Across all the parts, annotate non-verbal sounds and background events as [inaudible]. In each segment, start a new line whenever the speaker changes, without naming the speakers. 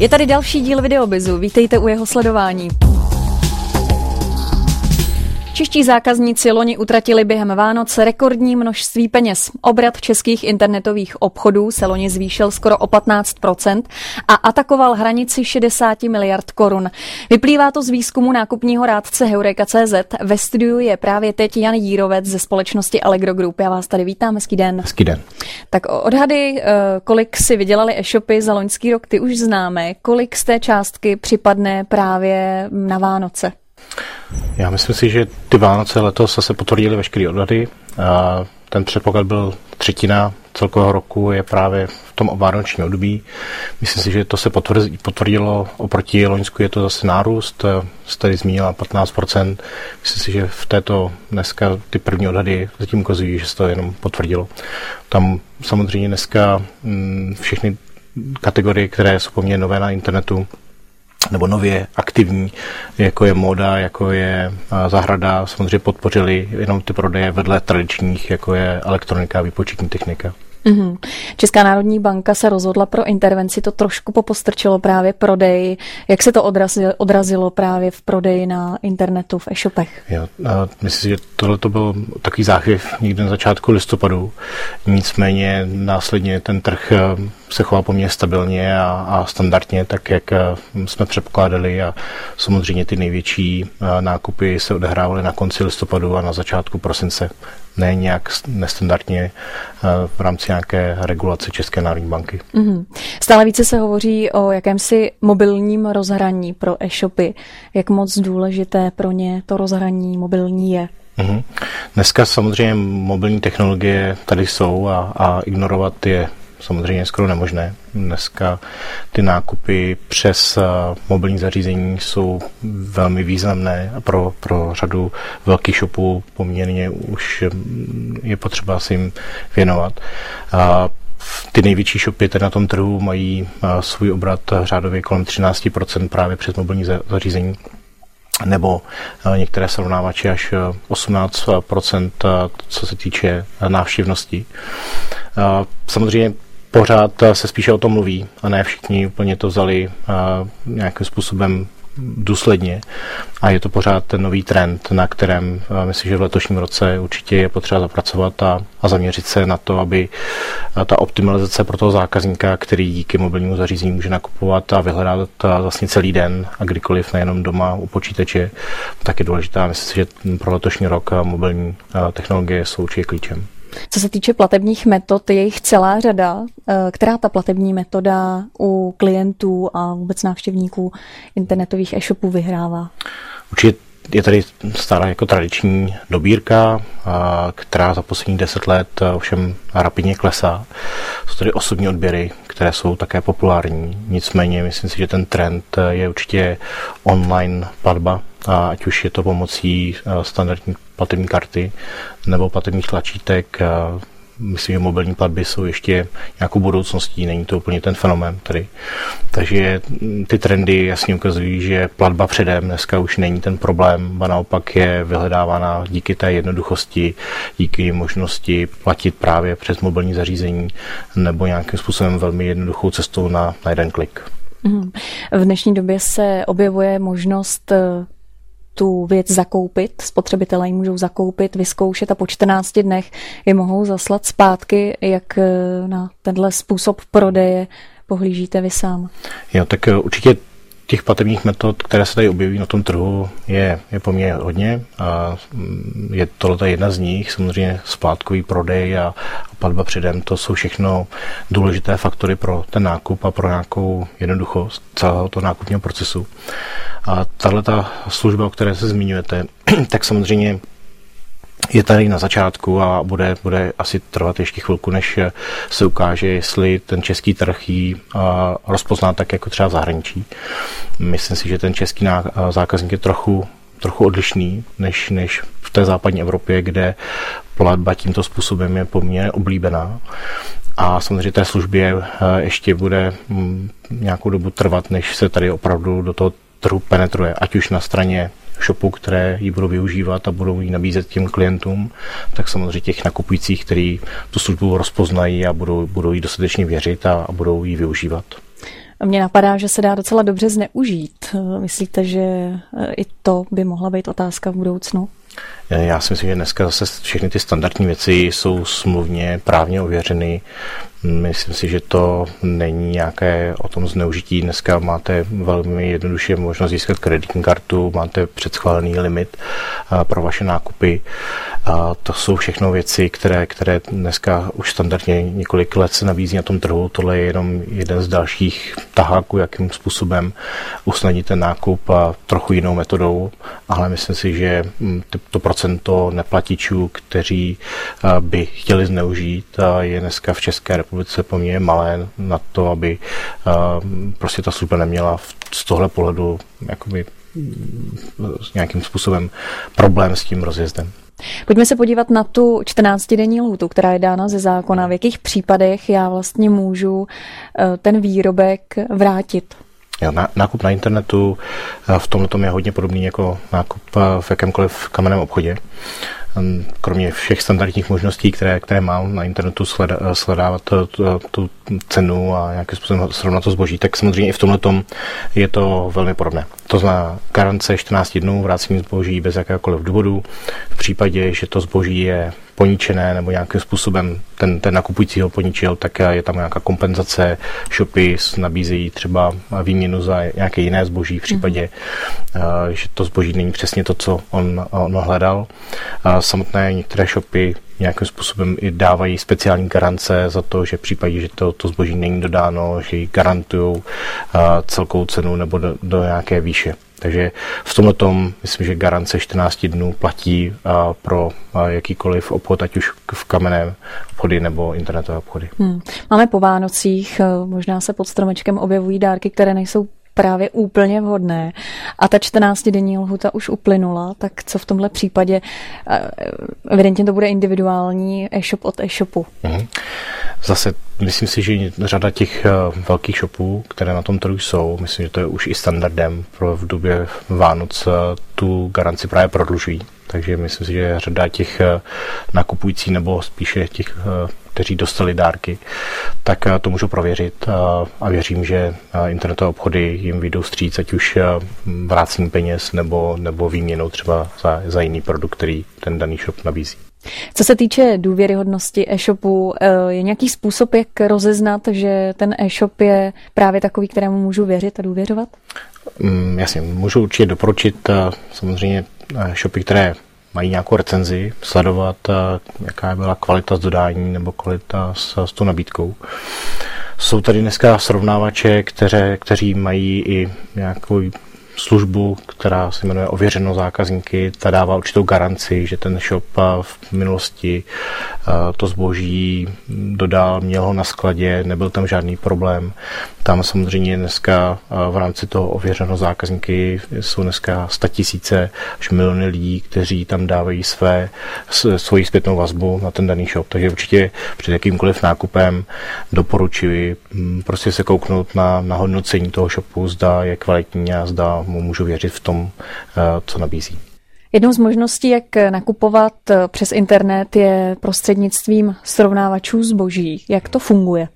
Je tady další díl Videobizu, vítejte u jeho sledování. Čeští zákazníci loni utratili během Vánoc rekordní množství peněz. Obrat českých internetových obchodů se loni zvýšil skoro o 15% a atakoval hranici 60 miliard korun. Vyplývá to z výzkumu nákupního rádce Heureka.cz. Ve studiu je právě teď Jan Jírovec ze společnosti Allegro Group. Já vás tady vítám, hezký den.
Hezký den.
Tak odhady, eh, kolik si vydělali e-shopy za loňský rok, ty už známe. Kolik z té částky připadne právě na Vánoce?
Já myslím si, že ty Vánoce letos se potvrdily veškeré odhady. Ten předpoklad byl třetina celkového roku je právě v tom vánočním období. Myslím si, že to se potvrdilo oproti Loňsku, je to zase nárůst, jste tady zmínila 15%. Myslím si, že v této dneska ty první odhady zatím ukazují, že se to jenom potvrdilo. Tam samozřejmě dneska mm, všechny kategorie, které jsou poměrně nové na internetu, nebo nově aktivní, jako je moda, jako je zahrada, samozřejmě podpořili jenom ty prodeje vedle tradičních, jako je elektronika a výpočetní technika.
Mm-hmm. Česká národní banka se rozhodla pro intervenci, to trošku popostrčilo právě prodej. Jak se to odrazilo, odrazilo právě v prodeji na internetu, v e-shopech?
Jo, a myslím, že tohle to byl takový záchvěv někdy na začátku listopadu. Nicméně následně ten trh se choval poměrně stabilně a, a standardně, tak jak eh, jsme předpokládali a samozřejmě ty největší eh, nákupy se odehrávaly na konci listopadu a na začátku prosince ne nějak nestandardně eh, v rámci nějaké regulace České národní banky. Mm-hmm.
Stále více se hovoří o jakémsi mobilním rozhraní pro e-shopy. Jak moc důležité pro ně to rozhraní mobilní je?
Mm-hmm. Dneska samozřejmě mobilní technologie tady jsou a, a ignorovat je samozřejmě skoro nemožné. Dneska ty nákupy přes eh, mobilní zařízení jsou velmi významné a pro, pro řadu velkých shopů poměrně už mm, je potřeba si jim věnovat. A ty největší shopy na tom trhu mají eh, svůj obrat řádově kolem 13% právě přes mobilní zařízení nebo eh, některé srovnávače až 18%, co se týče návštěvnosti. Samozřejmě pořád se spíše o tom mluví a ne všichni úplně to vzali nějakým způsobem důsledně a je to pořád ten nový trend, na kterém myslím, že v letošním roce určitě je potřeba zapracovat a, a zaměřit se na to, aby ta optimalizace pro toho zákazníka, který díky mobilnímu zařízení může nakupovat a vyhledat vlastně celý den a kdykoliv, nejenom doma u počítače, tak je důležitá. Myslím si, že pro letošní rok mobilní technologie jsou určitě klíčem.
Co se týče platebních metod, je jich celá řada. Eh, která ta platební metoda u klientů a vůbec návštěvníků internetových e-shopů vyhrává?
Určitě je tady stará jako tradiční dobírka, která za poslední deset let ovšem rapidně klesá. Jsou tady osobní odběry, které jsou také populární. Nicméně myslím si, že ten trend eh, je určitě online platba, ať už je to pomocí standardní platební karty nebo platebních tlačítek. Myslím, že mobilní platby jsou ještě nějakou budoucností, není to úplně ten fenomén tady. Takže ty trendy jasně ukazují, že platba předem dneska už není ten problém, a naopak je vyhledávána díky té jednoduchosti, díky možnosti platit právě přes mobilní zařízení nebo nějakým způsobem velmi jednoduchou cestou na, na jeden klik.
Mhm. V dnešní době se objevuje možnost tu věc zakoupit, spotřebitelé ji můžou zakoupit, vyzkoušet a po 14 dnech je mohou zaslat zpátky, jak eh, na tenhle způsob prodeje pohlížíte vy sám.
Jo, tak eh, určitě těch platebních metod, které se tady objeví na tom trhu, je, je poměrně hodně. A mm, je tohle jedna z nich, samozřejmě splátkový prodej a, a platba předem, to jsou všechno důležité faktory pro ten nákup a pro nějakou jednoduchost celého toho nákupního procesu. A tahle ta služba, o které se zmiňujete, [clears throat] tak samozřejmě je tady na začátku a bude, bude asi trvat ještě chvilku, než se ukáže, jestli ten český trh ji rozpozná tak jako třeba v zahraničí. Myslím si, že ten český zákazník je trochu, trochu odlišný než, než v té západní Evropě, kde platba tímto způsobem je poměrně oblíbená. A samozřejmě té službě ještě bude mm, nějakou dobu trvat, než se tady opravdu do toho trhu penetruje, ať už na straně shopů, které ji budou využívat a budou ji nabízet těm klientům, tak samozřejmě těch nakupujících, kteří tu službu rozpoznají a budou, budou jí dostatečně věřit a, a budou ji využívat.
Mně napadá, že se dá docela dobře zneužít. Myslíte, že i to by mohla být otázka v budoucnu?
Já si myslím, že dneska zase všechny ty standardní věci jsou smluvně právně ověřeny. Myslím si, že to není nějaké o tom zneužití. Dneska máte velmi jednoduše možnost získat kreditní kartu, máte předschválený limit pro vaše nákupy. A to jsou všechno věci, které, které dneska už standardně několik let se nabízí na tom trhu. Tohle je jenom jeden z dalších taháků, jakým způsobem usnadnit ten nákup a trochu jinou metodou, ale myslím si, že mm, to procento neplatičů, kteří by chtěli zneužít, je dneska v České republice poměrně malé na to, aby prostě ta služba neměla z tohle pohledu jakoby nějakým způsobem problém s tím rozjezdem.
Pojďme se podívat na tu 14-denní lhůtu, která je dána ze zákona. V jakých případech já vlastně můžu eh, ten výrobek vrátit?
Jo, nákup na internetu eh, v tomhle je hodně podobný jako nákup eh, v jakémkoliv kamenném obchodě. Hm, kromě všech standardních možností, které, které mám na internetu sledávat tu, tu cenu a nějakým způsobem srovnat to zboží, tak samozřejmě i v tomhle je to velmi podobné. To znamená garance 14 dnů vrácení zboží bez jakéhokoliv důvodu. V případě, že to zboží je poničené nebo nějakým způsobem ten, ten nakupující ho poničil, tak je tam nějaká kompenzace. Shopy nabízejí třeba výměnu za nějaké jiné zboží v případě, mm-hmm. že to zboží není přesně to, co on, on hledal. Samotné některé shopy nějakým způsobem i dávají speciální garance za to, že v případě, že to, to zboží není dodáno, že ji garantují celkou cenu nebo do, do nějaké výše. Takže v tomhle tom myslím, že garance 14 dnů platí pro jakýkoliv obchod, ať už v kamenném obchody nebo internetové obchody. Hmm.
Máme po Vánocích, e, možná se pod stromečkem objevují dárky, které nejsou právě úplně vhodné a ta 14-denní lhuta už uplynula, tak co v tomhle případě? E, evidentně to bude individuální e-shop od e-shopu.
Hmm. Zase myslím si, že řada těch eh, velkých shopů, které na tom trhu jsou, myslím, že to je už i standardem pro v době Vánoc eh, tu garanci právě prodlužují. Takže myslím si, že řada těch eh, nakupující nebo spíše těch, kteří dostali dárky, tak to můžu prověřit a věřím, že internetové obchody jim vyjdou stříc, ať už vrácení peněz nebo, nebo výměnou třeba za, za jiný produkt, který ten daný shop nabízí.
Co se týče důvěryhodnosti e-shopu, eh, je nějaký způsob, jak rozeznat, že ten e-shop je právě takový, kterému můžu věřit a důvěřovat?
Mm, jasně, můžu určitě doporučit eh, samozřejmě eh, shopy, které mají nějakou recenzi, sledovat, jaká byla kvalita z dodání nebo kvalita s, s tou nabídkou. Jsou tady dneska srovnávače, které, kteří mají i nějakou službu, která se jmenuje Ověřeno zákazníky. Ta dává určitou garanci, že ten shop v minulosti to zboží dodal, měl ho na skladě, nebyl tam žádný problém. Tam samozřejmě dneska v rámci toho Ověřeno zákazníky jsou dneska tisíce až miliony lidí, kteří tam dávají své, svoji zpětnou vazbu na ten daný shop. Takže určitě před jakýmkoliv nákupem doporučuji prostě se kouknout na, na hodnocení toho shopu, zda je kvalitní a zda mu můžu věřit v tom, eh, co nabízí.
Jednou z možností, jak nakupovat eh, přes internet, je prostřednictvím srovnávačů zboží. Jak to funguje?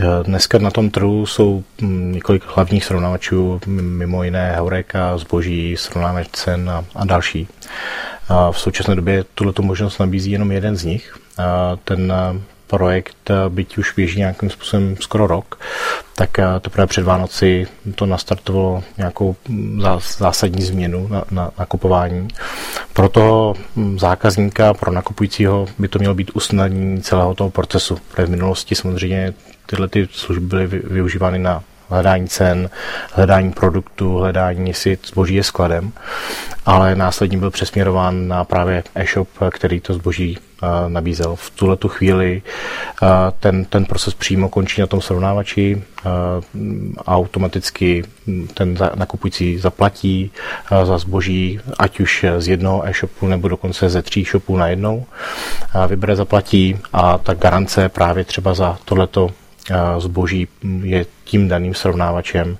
Eh, dneska na tom trhu jsou hm, několik hlavních srovnávačů, mimo jiné Heureka, zboží, srovnávač cen a, a další. A v současné době tuto možnost nabízí jenom jeden z nich. A ten projekt, byť už běží nějakým způsobem skoro rok, tak eh, teprve před Vánoci to nastartovalo nějakou zásadní změnu na, na nakupování. Pro toho hm, zákazníka, pro nakupujícího by to mělo být usnadnění celého toho procesu, protože v minulosti samozřejmě tyhle ty služby byly využívány na hledání cen, hledání produktů, hledání, jestli zboží je skladem, ale následně byl přesměrován na právě e-shop, který to zboží nabízel. V tuhle tu chvíli ten, ten proces přímo končí na tom srovnávači a automaticky ten nakupující zaplatí za zboží, ať už z jednoho e-shopu nebo dokonce ze tří shopů na jednou. Vybere, zaplatí a ta garance právě třeba za tohleto zboží je tím daným srovnávačem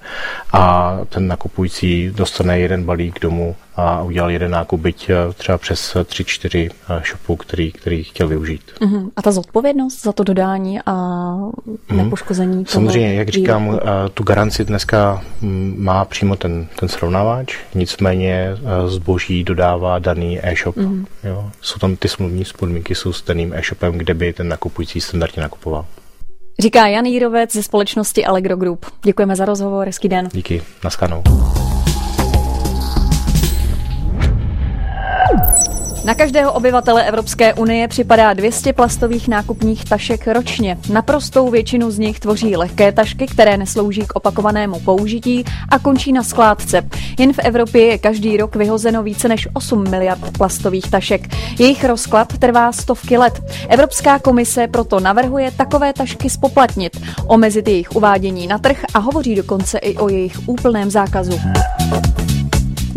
a ten nakupující dostane jeden balík domů a udělal jeden nákup, byť eh, třeba přes 3-4 eh, shopů, který, který chtěl využít.
Uh-huh. A ta zodpovědnost za to dodání a mhm. nepoškození uh-huh.
Samozřejmě, jak říkám, uh, tu garanci dneska mm, má přímo ten, ten srovnávač, nicméně zboží dodává daný e-shop. Uh-huh. Jo. Jsou tam ty smluvní podmínky jsou s daným e-shopem, kde by ten nakupující standardně nakupoval.
Říká Jan Jírovec ze společnosti Allegro Group. Děkujeme za rozhovor, hezký den.
Díky, naskanou.
Na každého obyvatele Evropské unie připadá 200 plastových nákupních tašek ročně. Naprostou většinu z nich tvoří lehké tašky, které neslouží k opakovanému použití a končí na skládce. Jen v Evropě je každý rok vyhozeno více než 8 miliard plastových tašek. Jejich rozklad trvá stovky let. Evropská komise proto navrhuje takové tašky spoplatnit, omezit jejich uvádění na trh a hovoří dokonce i o jejich úplném zákazu.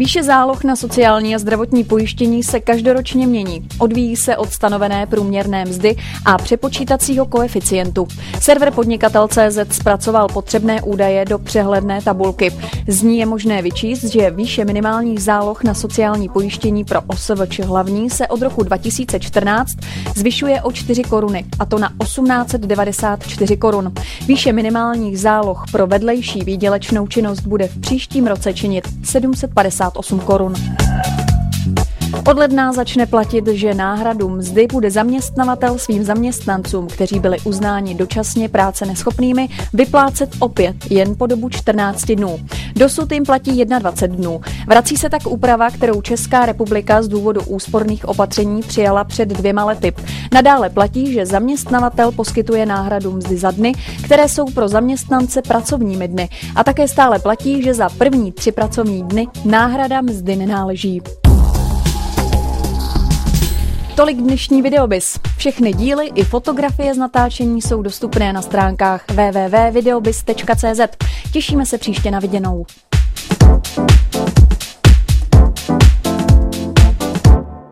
Výše záloh na sociální a zdravotní pojištění se každoročně mění. Odvíjí se od stanovené průměrné mzdy a přepočítacího koeficientu. Server podnikatel.cz zpracoval potřebné údaje do přehledné tabulky. Z ní je možné vyčíst, že výše minimálních záloh na sociální pojištění pro OSVČ hlavní se od roku 2014 zvyšuje o 4 koruny, a to na 1894 korun. Výše minimálních záloh pro vedlejší výdělečnou činnost bude v příštím roce činit 750 58 korun. Od ledna začne platit, že náhradu mzdy bude zaměstnavatel svým zaměstnancům, kteří byli uznáni dočasně práce neschopnými, vyplácet opět jen po dobu 14 dnů. Dosud jim platí 21 dnů. Vrací se tak úprava, kterou Česká republika z důvodu úsporných opatření přijala před dvěma lety. Nadále platí, že zaměstnavatel poskytuje náhradu mzdy za dny, které jsou pro zaměstnance pracovními dny. A také stále platí, že za první tři pracovní dny náhrada mzdy nenáleží. Tolik dnešní videobis. Všechny díly i fotografie z natáčení jsou dostupné na stránkách www.videobis.cz. Těšíme se příště na viděnou.